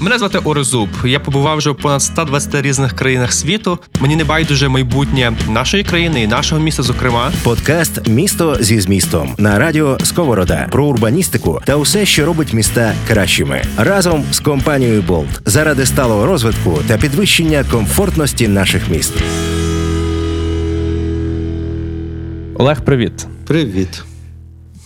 Мене звати Орезуб. Я побував вже в понад 120 різних країнах світу. Мені не байдуже майбутнє нашої країни і нашого міста. Зокрема, подкаст Місто зі змістом на радіо Сковорода про урбаністику та усе, що робить міста кращими, разом з компанією Болт заради сталого розвитку та підвищення комфортності наших міст. Олег, привіт. Привіт.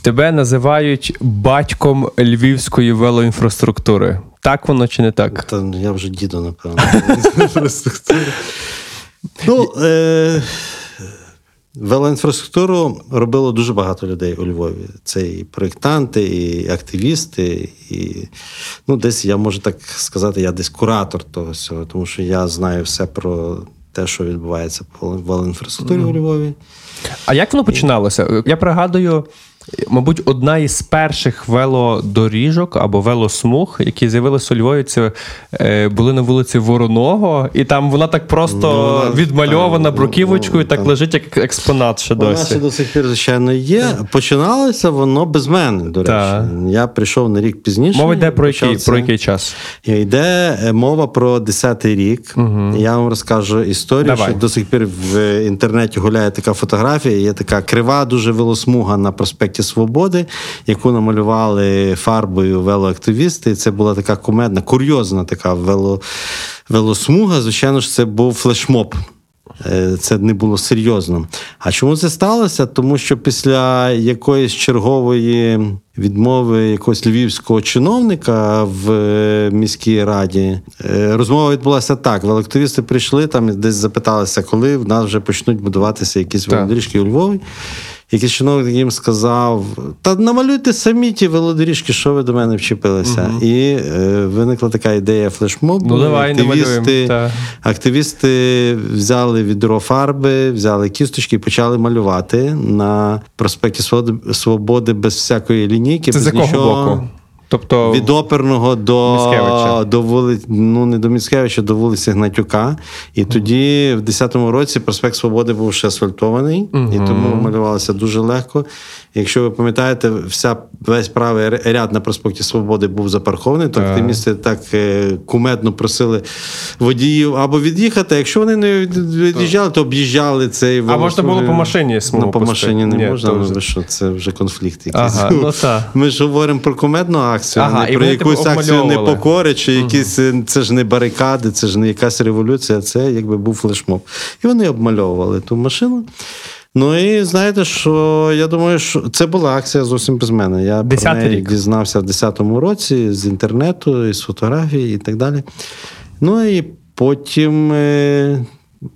Тебе називають батьком львівської велоінфраструктури. Так воно чи не так? Та я вже діду, напевно. ну, е- Велоінфраструктуру робило дуже багато людей у Львові. Це і проєктанти, і активісти, і ну, десь я можу так сказати, я десь куратор того всього, тому що я знаю все про те, що відбувається по велоінфраструктурі mm. у Львові. А як воно починалося? Я пригадую. Мабуть, одна із перших велодоріжок або велосмуг, які з'явилися у Львові, це е, були на вулиці Вороного, і там вона так просто ну, вона, відмальована там, бруківочкою, ну, так там. лежить як експонат ще досі. Вона ще до сих пір, звичайно, є. Починалося воно без мене, до речі. Так. Я прийшов на рік пізніше. Мова йде про який про який час? Йде е, мова про 10-й рік. Угу. Я вам розкажу історію, Давай. що до сих пір в інтернеті гуляє така фотографія, є така крива, дуже велосмуга на проспекті проспекті Свободи, яку намалювали фарбою велоактивісти. Це була така кумедна, курйозна така вело, велосмуга. Звичайно ж, це був флешмоб. Е, це не було серйозно. А чому це сталося? Тому що після якоїсь чергової відмови якогось львівського чиновника в е, міській раді е, розмова відбулася так: велоактивісти прийшли там, десь запиталися, коли в нас вже почнуть будуватися якісь велодоріжки у Львові якийсь чиновник їм сказав: Та намалюйте самі ті велодоріжки, що ви до мене вчепилися. Угу. І е, виникла така ідея флешмобу. Ну, давай, активісти, активісти взяли відро фарби, взяли кісточки і почали малювати на проспекті Свободи без всякої лінійки. Це без з якого нічого. боку? Тобто від оперного до до вулиці, ну не до Міцкевича, до вулиці Гнатюка. І mm тоді, в 10-му році, проспект Свободи був ще асфальтований, mm і тому малювалося дуже легко. Якщо ви пам'ятаєте, вся весь правий ряд на проспекті Свободи був запаркований, то активісти так е, кумедно просили водіїв або від'їхати. Якщо вони не від'їжджали, то об'їжджали цей А можна було по машині Ну, по машині не Ні, можна, ну що це вже конфлікт якийсь. Ага, ну, та. Ми ж говоримо про кумедну акцію, ага, а не про якусь акцію непокори, чи якісь угу. це ж не барикади, це ж не якась революція, це якби був флешмоб. І вони обмальовували ту машину. Ну і знаєте, що я думаю, що це була акція зовсім без мене. Я про неї рік. дізнався в 10-му році з інтернету, з фотографії і так далі. Ну і потім.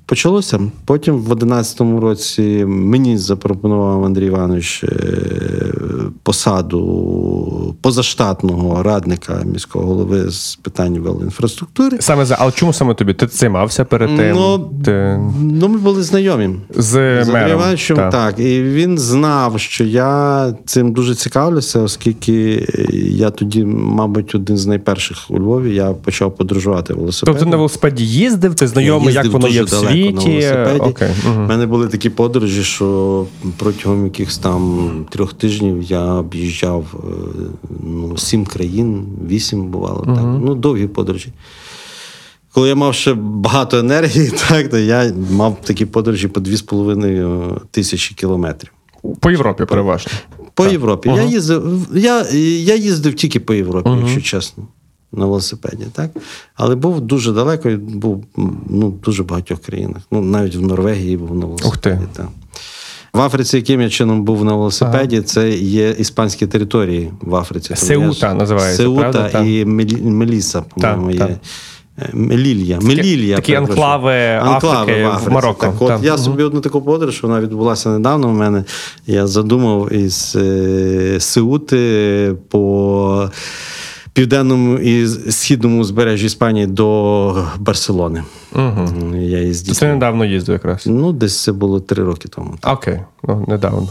Почалося. Потім в 11-му році мені запропонував Андрій Іванович е, посаду позаштатного радника міського голови з питань велоінфраструктури. Саме за але чому саме тобі? Ти займався перед тим? Ну, Ти... ну ми були знайомі з, з мером. Івановичем. Так. так. І він знав, що я цим дуже цікавлюся, оскільки я тоді, мабуть, один з найперших у Львові я почав подорожувати велосипедом. Тобто на велосипеді їздив, ти знайомий, як воно є в світі? На велосипеді. Okay. У мене були такі подорожі, що протягом якихось там трьох тижнів я об'їжджав е, ну, сім країн, вісім бувало. Uh-huh. так. Ну, довгі подорожі. Коли я мав ще багато енергії, так, то я мав такі подорожі по 2,5 тисячі кілометрів. По Європі переважно. По так. Європі. Uh-huh. Я їздив я, я їздив тільки по Європі, uh-huh. якщо чесно на велосипеді, так? Але був дуже далеко, був ну, дуже багатьох країнах. Ну, навіть в Норвегії був на велосипеді. Так. В Африці, яким я чином був на велосипеді, ага. це є іспанські території в Африці. Сеута називається. Сеута правда? і Меліса, по-моєму, є. Е, Мелілія. Мелілія. Такі анклави, анклави Африки, в Африці. в Марокко. Так, от, Я собі одну таку подорож, вона відбулася недавно. У мене я задумав із е, Сеути по південному і східному узбережжі Іспанії до Барселони. Угу. Я їздив. Це недавно їздив якраз. Ну, десь це було три роки тому. Окей, ну недавно.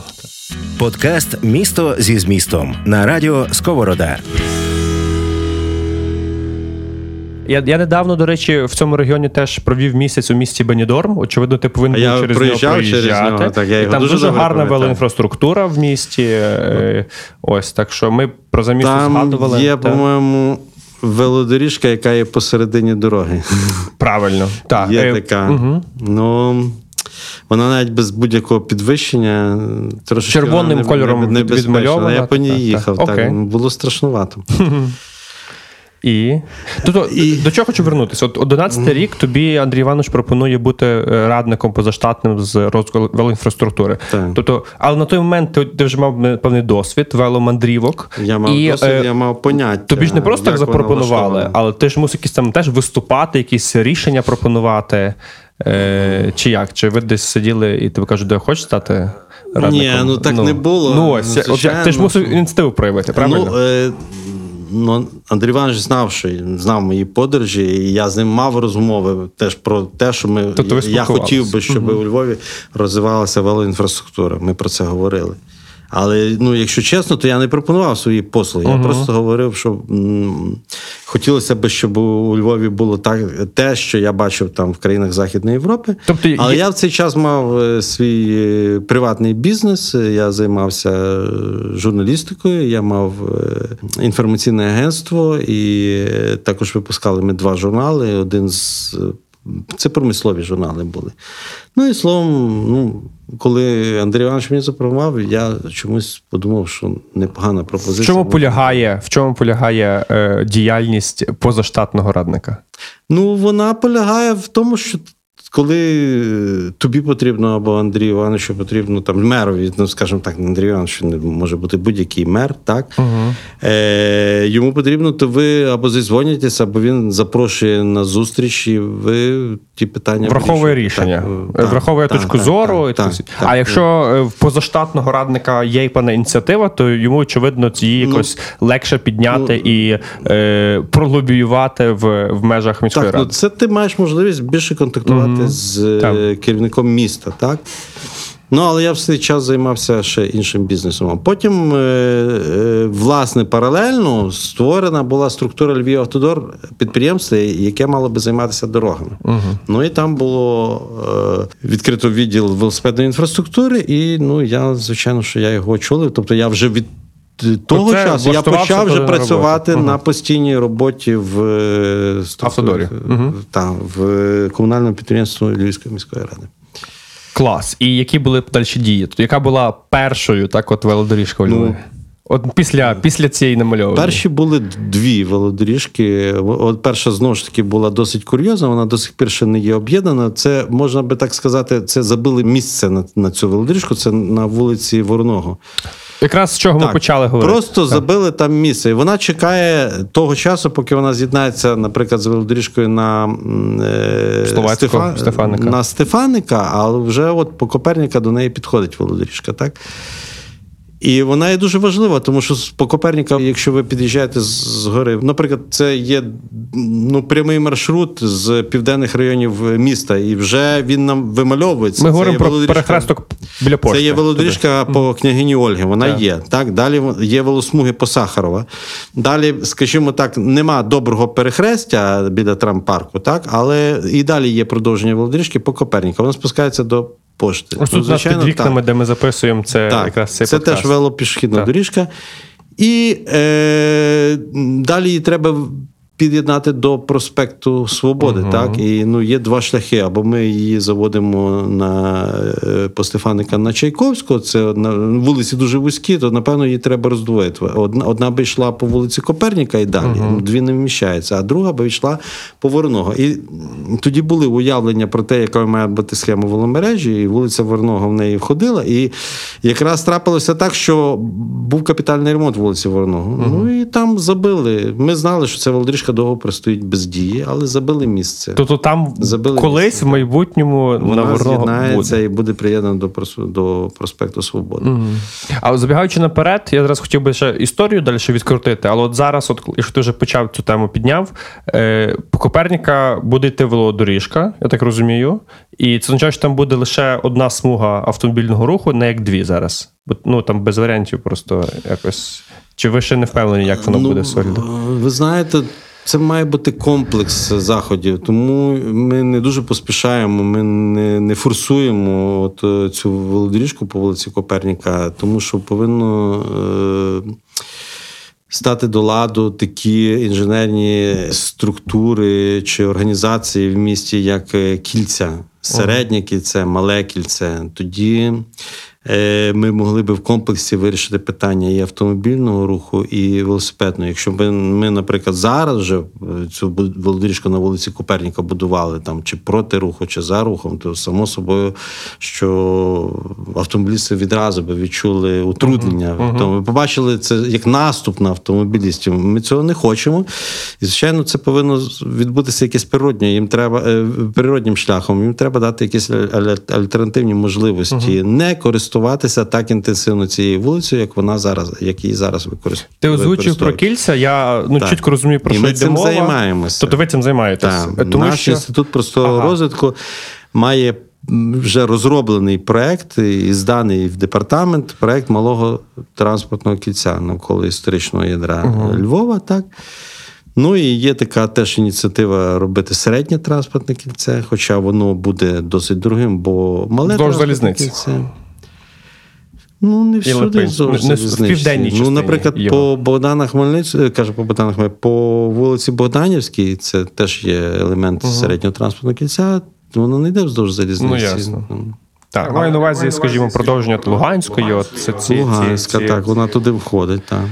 Подкаст Місто зі змістом на радіо Сковорода. Я я недавно, до речі, в цьому регіоні теж провів місяць у місті Бенідорм. Очевидно, ти повинен був через нього проїжджати. Через нього, так, я його там дуже, дуже гарна велоінфраструктура в місті. Ось так що ми про замість згадували. Є, та... по-моєму. велодоріжка, яка є посередині дороги. Правильно. Так. Є Е, така. мгм. Ну, вона навіть без будь-якого підвищення трошки Червоним кольором відмальована, Я по ній так, так. їхав, так, Окей. було страшнувато. І тобто, до чого хочу вернутися? От 11 рік тобі Андрій Іванович пропонує бути е, радником позаштатним з розвитку велоінфраструктури. Так. Тобто, але на той момент ти, ти вже мав е, певний досвід веломандрівок. Я мав і, досвід, е, я мав поняття. Тобі ж не просто так запропонували, але ти ж мусив якісь там теж виступати, якісь рішення пропонувати. Е, чи як? Чи ви десь сиділи і тебе кажуть, де хочеш стати радником? Ні, ну так не було. Ну ось, Ну, от, ти ж мусив ініціативу проявити, правильно? Ну, е, ну, Андрій Іванович знав, що знав мої подорожі, і я з ним мав розмови теж про те, що ми Тобто я хотів би, щоб угу. у Львові розвивалася велоінфраструктура. Ми про це говорили. Але ну, якщо чесно, то я не пропонував свої послуги. Я просто говорив, що м, хотілося б, щоб у Львові було так те, що я бачив там в країнах Західної Європи. Тобто Але є- я в цей час мав е, свій е, приватний бізнес. Я займався е, журналістикою, я мав інформаційне агентство, і також випускали ми два журнали. Один з це промислові журнали були. Ну і словом, ну, коли Андрій Іванович мені запропонував, я чомусь подумав, що непогана В пропозиція. чому полягає, в чому полягає е, діяльність позаштатного радника? Ну, вона полягає в тому, що коли тобі потрібно або Андрію Івановичу потрібно там мерові, ну скажімо так, Івановичу, не може бути будь-який мер, так Угу. е, йому потрібно, то ви або зізвонитесь, або він запрошує на зустріч, і ви ті питання Враховує рішення, Так, Е, враховує так, точку так, зору. так, і так, так, так. а якщо е, в позаштатного радника є і певна ініціатива, то йому очевидно її Ну, якось легше підняти і е, пролобіювати в, в межах міської Так, ну ради. це ти маєш можливість більше контактувати з е, Так. керівником міста, так? Ну, але я в цей час займався ще іншим бізнесом. А потім, е, е, власне, паралельно створена була структура Львів Автодор підприємства, яке мало би займатися дорогами. Ну і там було відкрито відділ велосипедної інфраструктури, і ну я, звичайно, що я його очолив. Тобто я вже від того Оце часу я почав вже працювати роботу. на постійній роботі в е, Автодорі. Та, в комунальному підприємстві Львівської міської ради. Клас. І які були подальші дії? Яка була першою так от велодоріжка у Ну, Львові? От після, після цієї намальованої. Перші були дві велодоріжки. От перша знову ж таки була досить курйозна. Вона до сих пір ще не є об'єднана. Це можна би так сказати, це забили місце на, на цю велодоріжку. Це на вулиці Вороного. Якраз з чого ми почали говорити. Просто забили там місце. І вона чекає того часу, поки вона з'єднається, наприклад, з велодоріжкою на е, Словацького Стефаника. на Стефаника, але вже от по Коперніка до неї підходить велодоріжка, так? І вона є дуже важлива, тому що по Коперніка, якщо ви під'їжджаєте з- гори, наприклад, це є ну, прямий маршрут з південних районів міста, і вже він нам вимальовується. Ми Це говоримо про перехресток біля пошти. це є велодоріжка по княгині Ольги. Вона Так. є. Так, далі є велосмуги по Сахарова. Далі, скажімо так, нема доброго перехрестя біля трампарку, так, але і далі є продовження велодоріжки по Коперніка. Вона спускається до пошти. Ось Ну, тут ну, звичайно, під вікнами, так. де ми записуємо, це Так, якраз цей це подкаст. теж велопішохідна доріжка. І е, далі треба під'єднати до проспекту Свободи. Так? І ну, є два шляхи. Або ми її заводимо на е, по Стефаника на Чайковського, це на вулиці дуже вузькі, то напевно її треба роздвоїти. Одна, одна би йшла по вулиці Коперніка і далі, ну, дві не вміщаються, а друга би йшла по Вороного. І тоді були уявлення про те, яка має бути схема веломережі, і вулиця Вороного в неї входила. І якраз трапилося так, що був капітальний ремонт вулиці Вороного. Ну і там забили. Ми знали, що це ця велодоріжка довго простоїть без дії, але забили місце. Тобто там Забили колись місце, в майбутньому Вона з'єднається буде. і буде приєднана до, до проспекту Свободи. А забігаючи наперед, я зараз хотів би ще історію далі відкрутити, але от зараз, от, якщо ти вже почав цю тему підняв, е, по Коперніка буде йти велодоріжка, я так розумію. І це означає, що там буде лише одна смуга автомобільного руху, не як дві зараз. Бо ну там без варіантів просто якось. Чи ви ще не впевнені, як воно буде солідно? Ну, Ви знаєте, це має бути комплекс заходів, тому ми не дуже поспішаємо, ми не, не форсуємо от е, цю велодоріжку по вулиці Коперніка, тому що повинно. Е, стати до ладу такі інженерні структури чи організації в місті, як е, кільця, середнє кільце, мале кільце. Тоді е, ми могли би в комплексі вирішити питання і автомобільного руху, і велосипедного. Якщо б ми, наприклад, зараз вже е, цю велодоріжку на вулиці Коперніка будували там чи проти руху, чи за рухом, то само собою, що автомобілісти відразу би відчули утруднення. Тому ми побачили це як наступ на автомобілістів. Ми цього не хочемо. І, звичайно, це повинно відбутися якесь природнє. Їм треба е, природнім шляхом. Їм треба дати якісь аль- аль- альтернативні можливості, не користуватися так інтенсивно цією вулицею, як вона зараз, як її зараз використовує. Ти озвучив про кільця, я ну, Так. чітко розумію, про І що ми йде цим мова. займаємося. Тобто ви цим займаєтесь. Так, Тому наш що... інститут простого Ага. розвитку має вже розроблений проект і зданий в департамент проект малого транспортного кільця навколо історичного ядра Львова. Так. Ну і є така теж ініціатива робити середнє транспортне кільце, хоча воно буде досить дорогим, бо мале транспортне залізниці. кільце. Ну, не всюди Липинськ. вздовж Не- Ну, наприклад, його. по Богдана Хмельницького, кажу по Богдана Хмельницького, по вулиці Богданівській, це теж є елемент середнього транспортного кільця, воно не йде вздовж залізниці. Ну, ясно. Так, маю на увазі, скажімо, продовження Луганської, от це ці, Луганська, ці, ці... так, вона туди входить, так.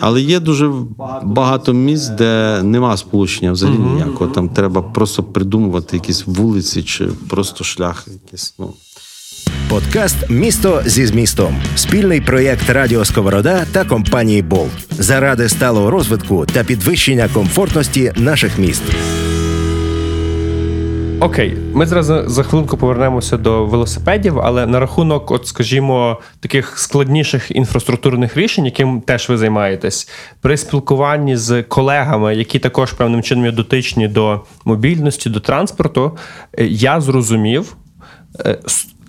Але є дуже багато місць, де нема сполучення взагалі ніякого. Там треба просто придумувати якісь вулиці чи просто шлях якийсь. Ну. Подкаст Місто зі змістом. Спільний проєкт Радіо Сковорода та компанії Болт заради сталого розвитку та підвищення комфортності наших міст. Окей, ми зараз за- хвилинку повернемося до велосипедів, але на рахунок, от скажімо, таких складніших інфраструктурних рішень, яким теж ви займаєтесь, при спілкуванні з колегами, які також певним чином є дотичні до мобільності, до транспорту, е, я зрозумів е,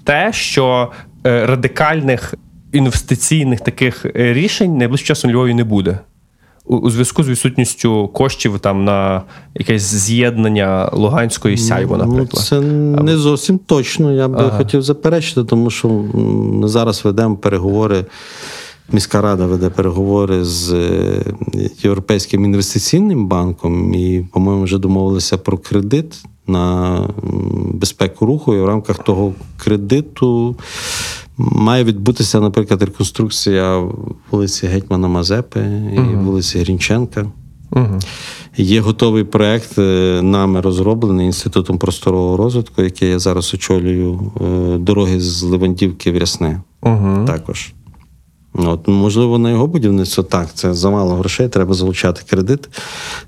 те, що е, радикальних інвестиційних таких е, рішень найближчим часом у Львові не буде. У, у зв'язку з відсутністю коштів там на якесь з'єднання Луганської сяйво, Ну, наприклад. це не зовсім точно. Я би хотів заперечити, тому що ми зараз ведемо переговори. Міська рада веде переговори з е, Європейським інвестиційним банком, і, по-моєму, вже домовилися про кредит на безпеку руху. І в рамках того кредиту має відбутися, наприклад, реконструкція вулиці Гетьмана Мазепи і вулиці Грінченка. Є готовий проект, е, нами розроблений інститутом просторового розвитку, який я зараз очолюю е, дороги з Левандівки в Рясне. Угу. Також. От, можливо, на його будівництво так, це замало грошей, треба залучати кредит.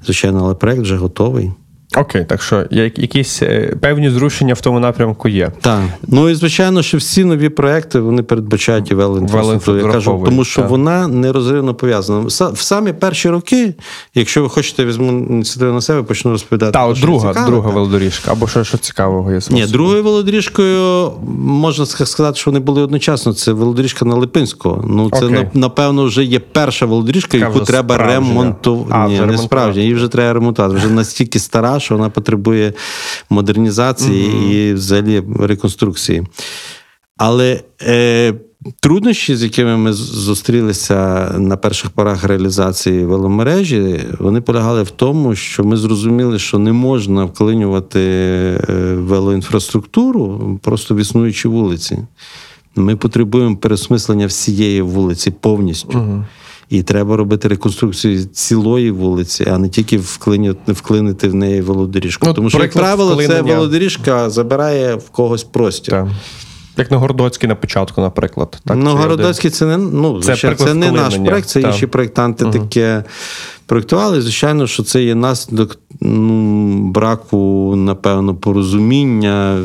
Звичайно, але проект вже готовий. Окей, так що якісь е, певні зрушення в тому напрямку є. Так. Ну і звичайно, що всі нові проекти вони передбачають і велоінфраструктуру. Я кажу, тому що так. вона нерозривно пов'язана. В самі перші роки, якщо ви хочете, візьму ініціативу на себе, почну розповідати. Та, от друга, цікаве, друга так. велодоріжка, або що, що цікавого є. Ні, другою велодоріжкою можна сказати, що вони були одночасно. Це велодоріжка на Липинського. Ну це Окей. напевно вже є перша велодоріжка, яку треба ремонтувати. Ні, не справжня, її вже треба ремонтувати. Вже настільки стара, що вона потребує модернізації і взагалі реконструкції. Але е, труднощі, з якими ми зустрілися на перших порах реалізації веломережі, вони полягали в тому, що ми зрозуміли, що не можна вклинювати е, велоінфраструктуру просто в існуючі вулиці. Ми потребуємо пересмислення всієї вулиці повністю. І треба робити реконструкцію цілої вулиці, а не тільки вклинити, вклинити в неї велодоріжку. Ну, Тому що, як правило, це велодоріжка забирає в когось простір. Так. Як на Гордоцькій на початку, наприклад. Так, ну, Городоцький це не ну, Це звичайно, це, не наш проект, це інші проєктанти таке проєктували. Звичайно, що це є наслідок ну, браку, напевно, порозуміння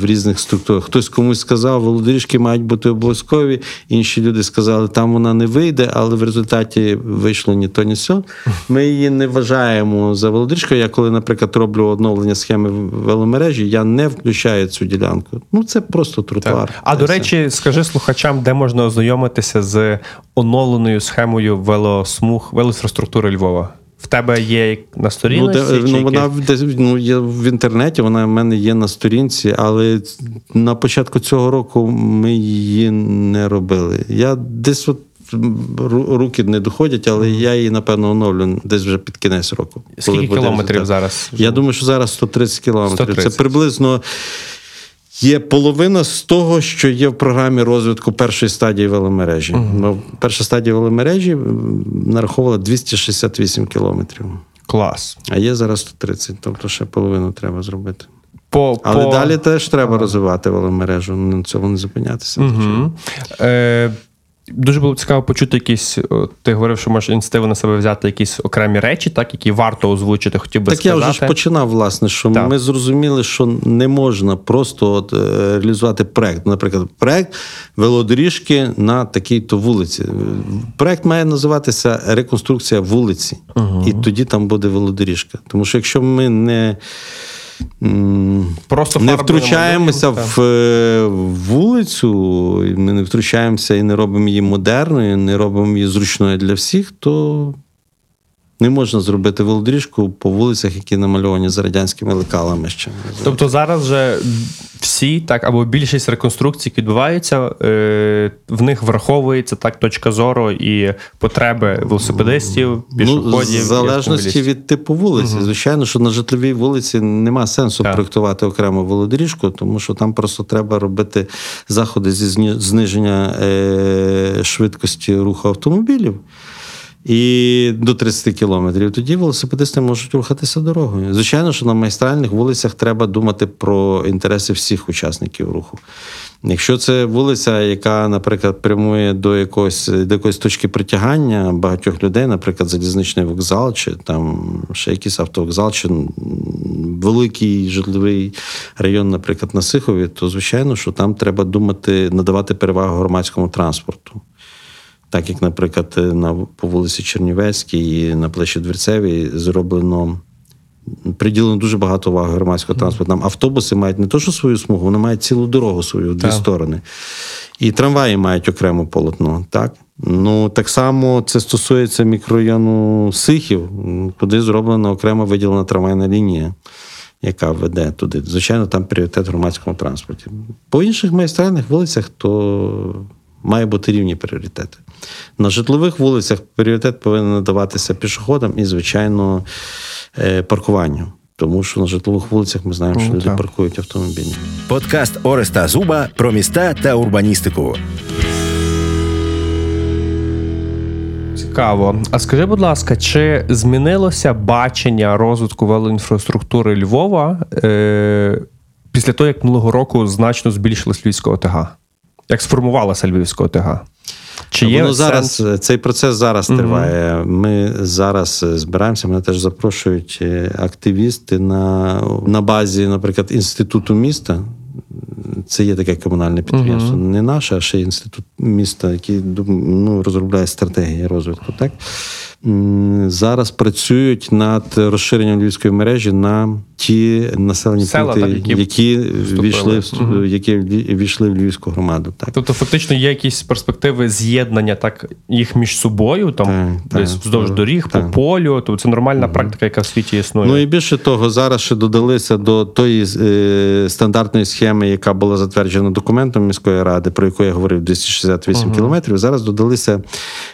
в різних структурах. Хтось комусь сказав, велодоріжки мають бути обов'язкові. Інші люди сказали, там вона не вийде, але в результаті вийшло ні то, ні сьо. Ми її не вважаємо за велодоріжкою. Я коли, наприклад, роблю оновлення схеми веломережі, я не включаю цю ділянку. Ну, це просто тротуар. Так. А до все. речі, скажи слухачам, де можна ознайомитися з оновленою схемою велосмуг, велоінфраструктури Львова. В тебе є на Ну, сторінці? де, ну, вона десь, ну, є в інтернеті, вона в мене є на сторінці, але на початку цього року ми її не робили. Я десь от руки не доходять, але я її, напевно, оновлю десь вже під кінець року. Скільки кілометрів результат. зараз? Я думаю, що зараз 130 кілометрів. 130. Це приблизно. Є половина з того, що є в програмі розвитку першої стадії веломережі. Uh-huh. Перша стадія веломережі нараховувала 268 кілометрів. Клас. А є зараз 130, тобто ще половину треба зробити. По, Але по... далі теж треба розвивати веломережу, на цьому не зупинятися. Угу. Е, Дуже було цікаво почути якісь. Ти говорив, що можеш ініціативу на себе взяти якісь окремі речі, так які варто озвучити. Хотів би так сказати. я вже ж починав, власне, що так. ми зрозуміли, що не можна просто от, е, реалізувати проект. Наприклад, проект велодоріжки на такій-то вулиці. Проект має називатися реконструкція вулиці, угу. і тоді там буде велодоріжка. Тому що якщо ми не Просто не втручаємося в, е, в вулицю, ми не втручаємося і не робимо її модерною, не робимо її зручною для всіх, то не можна зробити велодоріжку по вулицях, які намальовані за радянськими лекалами ще. Тобто зараз вже всі, так, або більшість реконструкцій, які відбуваються, е, в них враховується так точка зору і потреби велосипедистів, ну, пішоходів. Ну, в залежності від типу вулиці. Угу. Звичайно, що на житловій вулиці нема сенсу так. проєктувати окрему велодоріжку, тому що там просто треба робити заходи зі зниження е, швидкості руху автомобілів і до 30 кілометрів. Тоді велосипедисти можуть рухатися дорогою. Звичайно, що на майстральних вулицях треба думати про інтереси всіх учасників руху. Якщо це вулиця, яка, наприклад, прямує до якоїсь до якоїсь точки притягання багатьох людей, наприклад, залізничний вокзал, чи там ще якийсь автовокзал, чи великий житловий район, наприклад, на Сихові, то звичайно, що там треба думати, надавати перевагу громадському транспорту. Так як, наприклад, на по вулиці Чернівецькій і на площі Дверцевій зроблено. Приділено дуже багато уваги громадського транспорту. Нам автобуси мають не то, що свою смугу, вони мають цілу дорогу свою в дві так. сторони. І трамваї мають окремо полотно. Так Ну, так само це стосується мікрорайону Сихів, куди зроблена окремо виділена трамвайна лінія, яка веде туди. Звичайно, там пріоритет в громадському транспорті. По інших майстральних вулицях то має бути рівні пріоритети. На житлових вулицях пріоритет повинен надаватися пішоходам і, звичайно, е, паркуванню. Тому що на житлових вулицях ми знаємо, що ну, люди так. паркують автомобілі. Подкаст Ореста Зуба про міста та урбаністику. Цікаво. А скажи, будь ласка, чи змінилося бачення розвитку велоінфраструктури Львова е- після того, як минулого року значно збільшилась Львівська ОТГ? Як сформувалася Львівська ОТГ? Чи є Воно зараз сенс? цей процес зараз mm-hmm. триває. Ми зараз збираємося. Мене теж запрошують е, активісти на на базі, наприклад, інституту міста. Це є таке комунальне підприємство, mm-hmm. не наше, а ще інститут міста, який ну, розробляє стратегії розвитку. Так зараз працюють над розширенням львівської мережі на ті населені Села, пункти, так, які, які війшли угу. які війшли в львівську громаду. Так тобто, фактично, є якісь перспективи з'єднання так їх між собою, там так, десь так, вздовж доріг, так. по полю. Тобто це нормальна угу. практика, яка в світі існує. Ну і більше того, зараз ще додалися до тої е, стандартної схеми, яка була затверджена документом міської ради, про яку я говорив 268 угу. кілометрів. Зараз додалися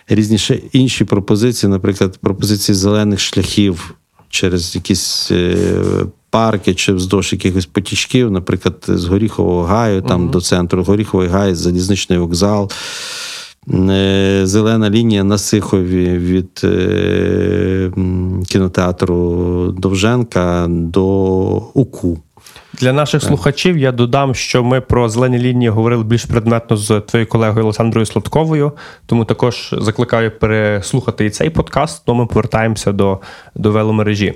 різні ще інші пропозиції наприклад, пропозиції зелених шляхів через якісь е, парки чи вздовж якихось потічків, наприклад, з Горіхового гаю, там uh до центру Горіховий гай, залізничний вокзал. Е, зелена лінія на Сихові від е, кінотеатру Довженка до УКУ. Для наших так. слухачів я додам, що ми про зелені лінії говорили більш предметно з твоєю колегою Олександрою Сладковою, тому також закликаю переслухати і цей подкаст, то ми повертаємося до до веломережі.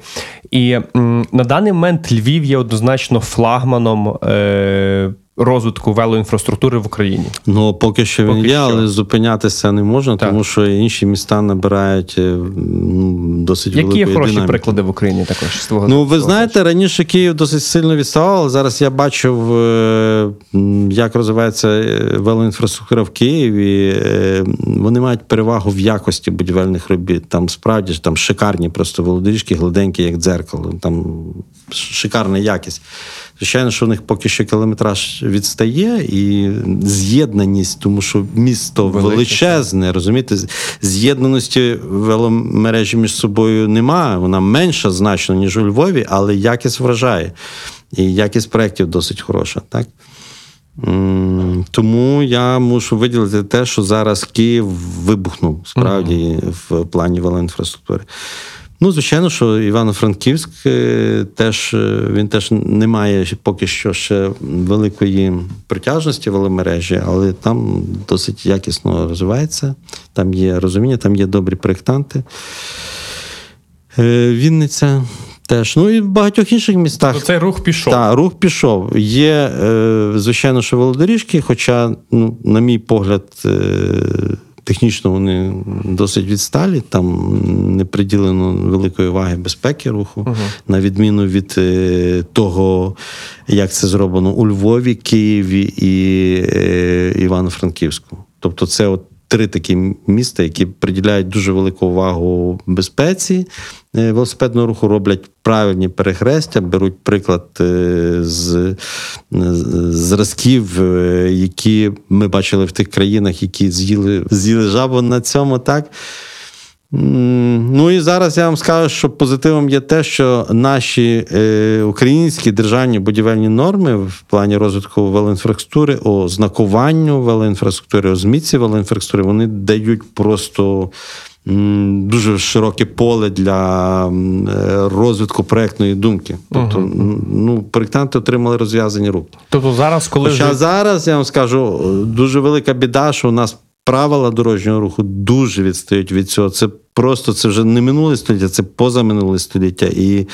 І м, на даний момент Львів є однозначно флагманом. Е, розвитку велоінфраструктури в Україні. Ну поки що він поки є, що. але зупинятися не можна, так. тому що інші міста набирають е, досить Які великої хороші динаміки. приклади в Україні також з твого Ну ви знаєте, раніше Київ досить сильно відставав, але зараз я бачив, е, як розвивається е, велоінфраструктура в Києві. Вони мають перевагу в якості будівельних робіт. Там справді ж там шикарні просто велодоріжки, гладенькі, як дзеркало. Там шикарна якість. Звичайно, що в них поки що кілометраж відстає, і з'єднаність, тому що місто Велике, величезне, розумієте, з'єднаності веломережі між собою немає. Вона менша значно, ніж у Львові, але якість вражає. І якість проєктів досить хороша. Так? Тому я мушу виділити те, що зараз Київ вибухнув справді uh-huh. в плані велоінфраструктури. Ну, звичайно, що Івано-Франківськ е, теж е, він теж не має поки що ще великої притяжності веломережі, але там досить якісно розвивається. Там є розуміння, там є добрі проєктанти. Е, Вінниця. Теж, ну і в багатьох інших містах. То цей рух пішов. Так, рух пішов. Є, звичайно, що велодоріжки, хоча, ну, на мій погляд, Технічно вони досить відсталі, там не приділено великої ваги безпеки руху, uh на відміну від е, того, як це зроблено у Львові, Києві і е, Івано-Франківську. Тобто, це от три такі міста, які приділяють дуже велику увагу безпеці е, велосипедного руху, роблять правильні перехрестя, беруть приклад е, з зразків, е, які ми бачили в тих країнах, які з'їли з'їли жабу на цьому, так. Ну і зараз я вам скажу, що позитивом є те, що наші е, українські державні будівельні норми в плані розвитку велоінфраструктури, о знакуванню велоінфраструктури, о зміці велоінфраструктури, вони дають просто м, дуже широке поле для е, розвитку проектної думки. Тобто, uh ну, проєктанти отримали розв'язані руки. Тобто зараз, коли Хоча вже... зараз я вам скажу, дуже велика біда, що у нас правила дорожнього руху дуже відстають від цього. Це просто це вже не минуле століття, це позаминуле століття. І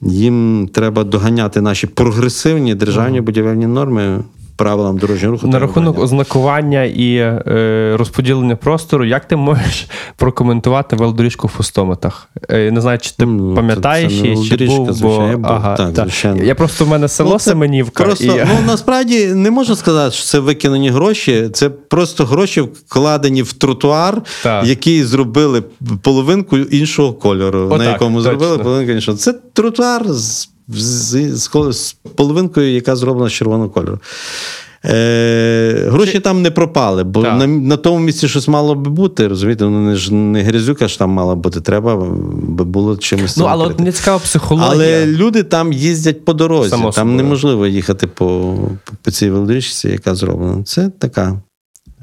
їм треба доганяти наші прогресивні державні будівельні норми правилам дорожнього руху. На рахунок ознакування і е, розподілення простору, як ти можеш прокоментувати велодоріжку в фустоматах? Е, не знаю, чи ти ну, пам'ятаєш, це, це чи був, бо... я був. Ага, так, так. звичайно. Я просто в мене село ну, Семенівка. Просто, і... Ну, насправді не можна сказати, що це викинені гроші, це просто гроші вкладені в тротуар, так. який зробили половинку іншого кольору, О, на якому точно. зробили половинку іншого. Це тротуар з з, з, з половинкою, яка зроблена з червоного кольору. Е, Гроші Чи... там не пропали, бо на на тому місці щось мало би бути. розумієте, ну не ж не грязюка ж там мала бути, треба би було чимось. Ну, але от мені цікава психологія. Але люди там їздять по дорозі. Само там собою. неможливо їхати по по, по цій велодоріжці, яка зроблена. Це така.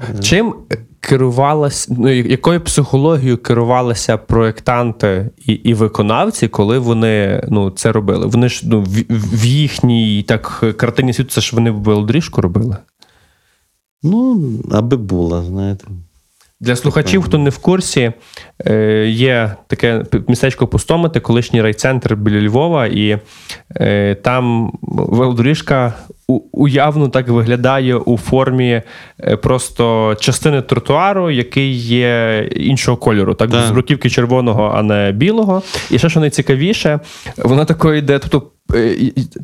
Е, Чим керувалася, ну якою психологією керувалися проєктанти і і виконавці, коли вони ну, це робили? Вони ж ну, в, в їхній так картині світу це ж вони велодріжку робили? Ну, аби була, знаєте. Для слухачів, хто не в курсі, е, є таке містечко Пустомити, колишній райцентр біля Львова, і е, там велодоріжка уявно так виглядає у формі е, просто частини тротуару, який є іншого кольору, так, так. з бруківки червоного, а не білого. І ще що найцікавіше, вона такої йде. тобто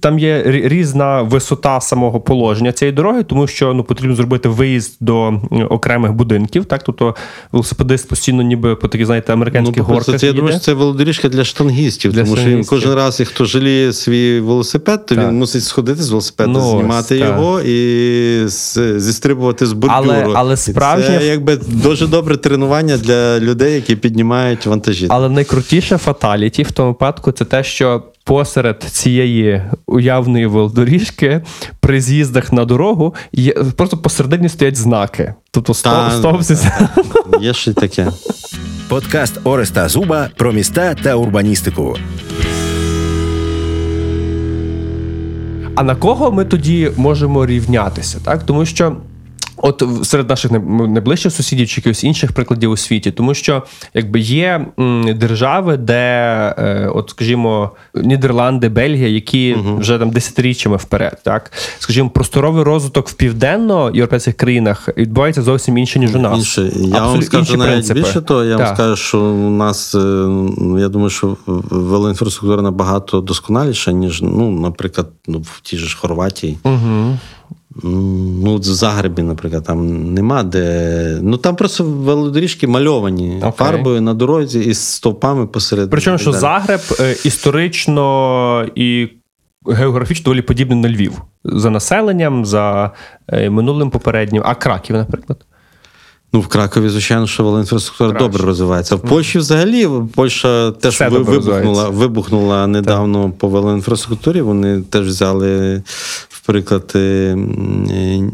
там є різна висота самого положення цієї дороги, тому що ну потрібно зробити виїзд до окремих будинків. Так, тобто велосипедист постійно, ніби по таких, знаєте, американських ну, горках. Це я думаю, що це велодоріжка для штангістів, для тому що він кожен раз, і хто жаліє свій велосипед, то так. він мусить сходити з велосипеда, ну, знімати ось, його так. і зістрибувати з бордюру. Але, але справжнє... Це якби дуже добре тренування для людей, які піднімають вантажі. Але найкрутіше фаталіті в тому випадку це те, що посеред цієї уявної велодоріжки при з'їздах на дорогу є просто посередині стоять знаки. Тобто стоп, стоп. Є ще таке. Подкаст Ореста Зуба про міста та урбаністику. А на кого ми тоді можемо рівнятися? Так, тому що От серед наших найближчих сусідів чи якихось інших прикладів у світі, тому що якби є держави, де, е, от скажімо, Нідерланди, Бельгія, які угу. вже там десятиріччями вперед, так скажімо, просторовий розвиток в південно-європейських країнах відбувається зовсім інше ніж у нас. Інше. Я вам скажу навіть принципи. більше того, я так. вам скажу, що у нас е, я думаю, що велоінфраструктура набагато досконаліша, ніж ну, наприклад, ну в тій ж Хорватії. Угу. Ну, в Загребі, наприклад, там нема де. Ну там просто велодоріжки мальовані okay. фарбою на дорозі із стовпами посеред. Причому, що Загреб е, історично і географічно доволі подібний на Львів за населенням, за е, минулим попереднім. А Краків, наприклад. Ну, в Кракові, звичайно, що велоінфраструктура Краще. добре розвивається. В Польщі взагалі Польща теж Все ви- вибухнула, вибухнула недавно по велоінфраструктурі. Вони теж взяли в приклад е,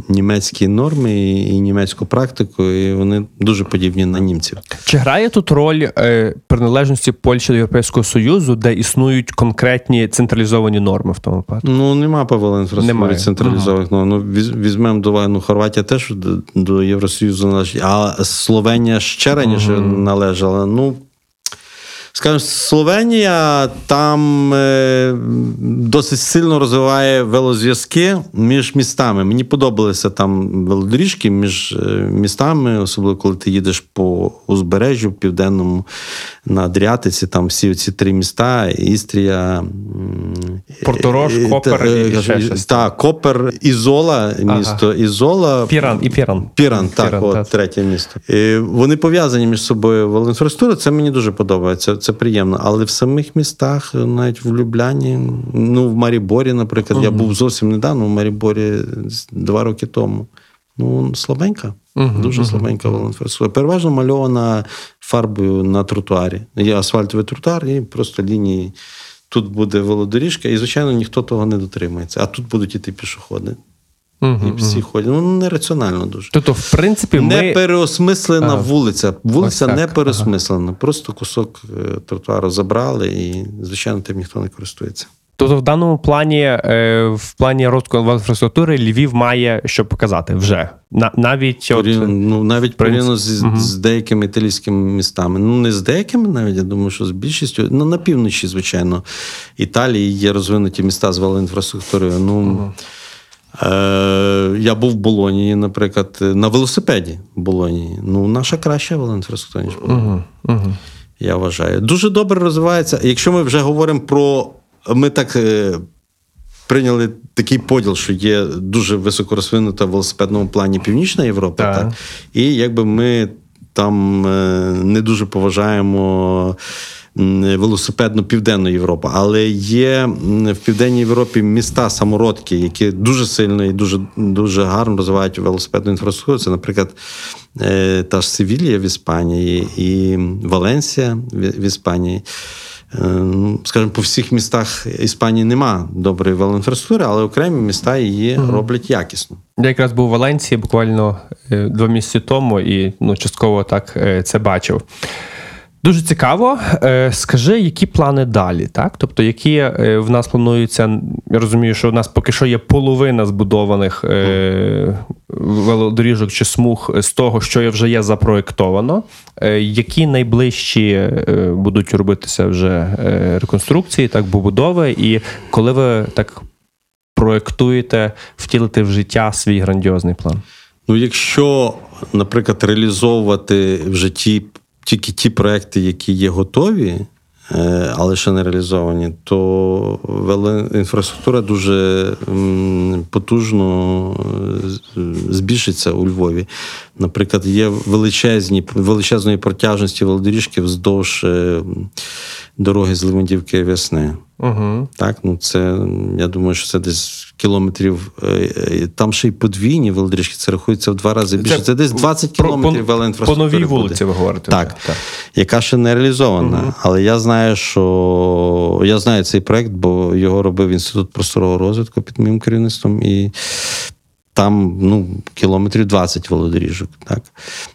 німецькі норми і, і німецьку практику, і вони дуже подібні на німців. Чи грає тут роль е, приналежності Польщі до Європейського Союзу, де існують конкретні централізовані норми в тому випадку? Ну, нема по велоінфраструктурі Немає. централізованих. Ну, ну, візьмемо до ну, Хорватія теж до, до Євросоюзу належить, а Словенія ще раніше належала. Ну, скажімо, Словенія там е, досить сильно розвиває велозв'язки між містами. Мені подобалися там велодоріжки між е, містами, особливо коли ти їдеш по узбережжю південному на Адріатиці, там всі ці три міста: Істрія, Порторож, е, Копер та- і е, ще щось. Так, Копер, Ізола, місто Ізола. Піран і Піран. Піран, так, Піран, от так. третє місто. І вони пов'язані між собою велоінфраструктура. Це мені дуже подобається. Це приємно. Але в самих містах, навіть в Любляні, ну в Маріборі, наприклад, я був зовсім недавно в Маріборі два роки тому. Ну, слабенька, дуже слабенька велоінфраструктура. Переважно мальована фарбою на тротуарі. Є асфальтовий тротуар і просто лінії. Тут буде велодоріжка, і, звичайно, ніхто того не дотримується. А тут будуть іти пішоходи. І всі ходять. Ну, нераціонально дуже. Тобто, в принципі, Не ми переосмислена Ага. вулиця. Вулиця не ага. переосмислена. Просто кусок е, тротуару забрали, і, звичайно, тим ніхто не користується. Тобто, в даному плані, е, в плані розвитку інфраструктури, Львів має що показати вже. На, навіть от, ну, навіть порівняно з, з деякими італійськими містами. Ну, не з деякими, навіть я думаю, що з більшістю. Ну, на півночі, звичайно, Італії є розвинуті міста з велоінфраструктурою. Ну, е, я був в Болонії, наприклад, на велосипеді в Болонії. Ну, наша краща велоінфраструктура, ніж Болонія. Я вважаю. Дуже добре розвивається. Якщо ми вже говоримо про. Ми так. е, Прийняли такий поділ, що є дуже високо розвинута в велосипедному плані Північна Європа, Так. так. і якби ми там е, не дуже поважаємо м, велосипедну Південну Європу. Але є в Південній Європі міста самородки, які дуже сильно і дуже, дуже гарно розвивають велосипедну інфраструктуру. Це, наприклад, е, та ж Севілія в Іспанії і Валенсія в Іспанії. Е, ну, Скажімо, по всіх містах Іспанії нема доброї велоінфраструктури, але окремі міста її роблять якісно. Я якраз був у Валенції буквально е, два місяці тому і ну, частково так це бачив. Дуже цікаво. Е, Скажи, які плани далі? Так? Тобто, які е, в нас плануються. Я розумію, що в нас поки що є половина збудованих е, велодоріжок чи смуг з того, що вже є запроєктовано. Е, Які найближчі будуть робитися вже реконструкції, так, побудови, і коли ви так проєктуєте втілити в життя свій грандіозний план? Ну, якщо, наприклад, реалізовувати в житті тільки ті проекти, які є готові, е, але ще не реалізовані, то інфраструктура дуже потужно е, збільшиться у Львові. Наприклад, є величезні, величезної протяжності велодоріжки вздовж е, дороги з Левандівки Весни. Угу. Так, ну це я думаю, що це десь кілометрів. е, е, Там ще й подвійні велодоріжки, це рахується в два рази більше. Це, десь 20 Про- кілометрів по, велоінфраструктури. по новій буде. вулиці ви говорите. Так, так. яка ще не реалізована. Але я знаю, що я знаю цей проект, бо його робив інститут просторового розвитку під моїм керівництвом. І там ну, кілометрів 20 велодоріжок. Так?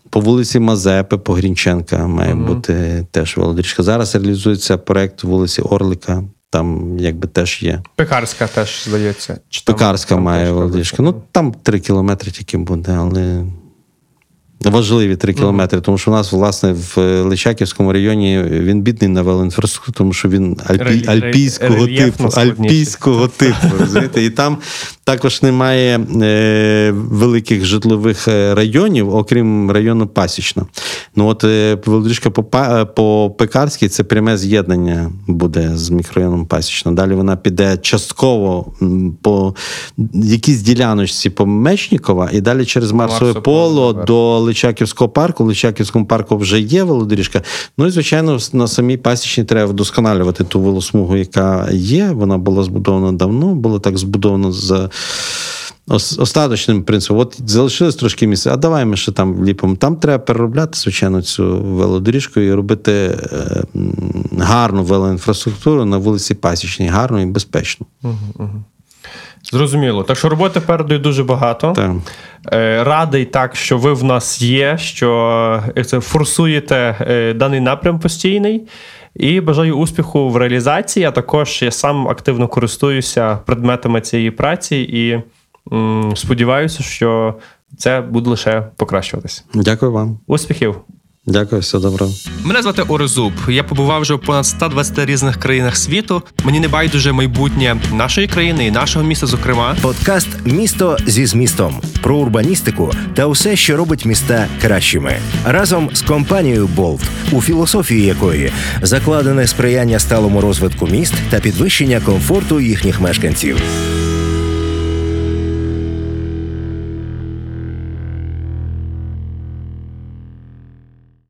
По вулиці Мазепи, по Грінченка має бути теж велодоріжка. Зараз реалізується проект вулиці Орлика. Там якби теж є. Пекарська теж здається. Чи Пекарська там має Володішка. Ну там 3 кілометри тільки буде, але. Важливі 3 кілометри, тому що у нас, власне, в Личаківському районі він бідний на велоінфраструктуру, тому що він альпі, альпійського типу. Альпійського типу. розумієте? І там також немає е, великих житлових е, районів, окрім району Пасічна. Ну от е, велодоріжка по, по Пекарській це пряме з'єднання буде з мікрорайоном Пасічна. Далі вона піде частково по якійсь діляночці по Мечнікова і далі через Марсове поло до Личаківського парку. В Личаківському парку вже є велодоріжка. Ну і звичайно, на самій пасічні треба вдосконалювати ту велосмугу, яка є. Вона була збудована давно, було так збудовано за. Ос- Остаточним принципом, от залишилось трошки місця, а давай ми ще там вліпимо. Там треба переробляти, звичайно, цю велодоріжку і робити е, гарну велоінфраструктуру на вулиці Пасічній, гарну і безпечну. Зрозуміло. Так що роботи передаю дуже багато. Так. Е, Радий так, що ви в нас є, що е, це форсуєте е, даний напрям постійний. І бажаю успіху в реалізації. А також я сам активно користуюся предметами цієї праці і м, сподіваюся, що це буде лише покращуватись. Дякую вам. Успіхів! Дякую, все добре. Мене звати Орезуб. Я побував вже в понад 120 різних країнах світу. Мені не байдуже майбутнє нашої країни і нашого міста, зокрема. Подкаст Місто зі змістом про урбаністику та усе, що робить міста кращими. Разом з компанією Болт, у філософії якої закладене сприяння сталому розвитку міст та підвищення комфорту їхніх мешканців.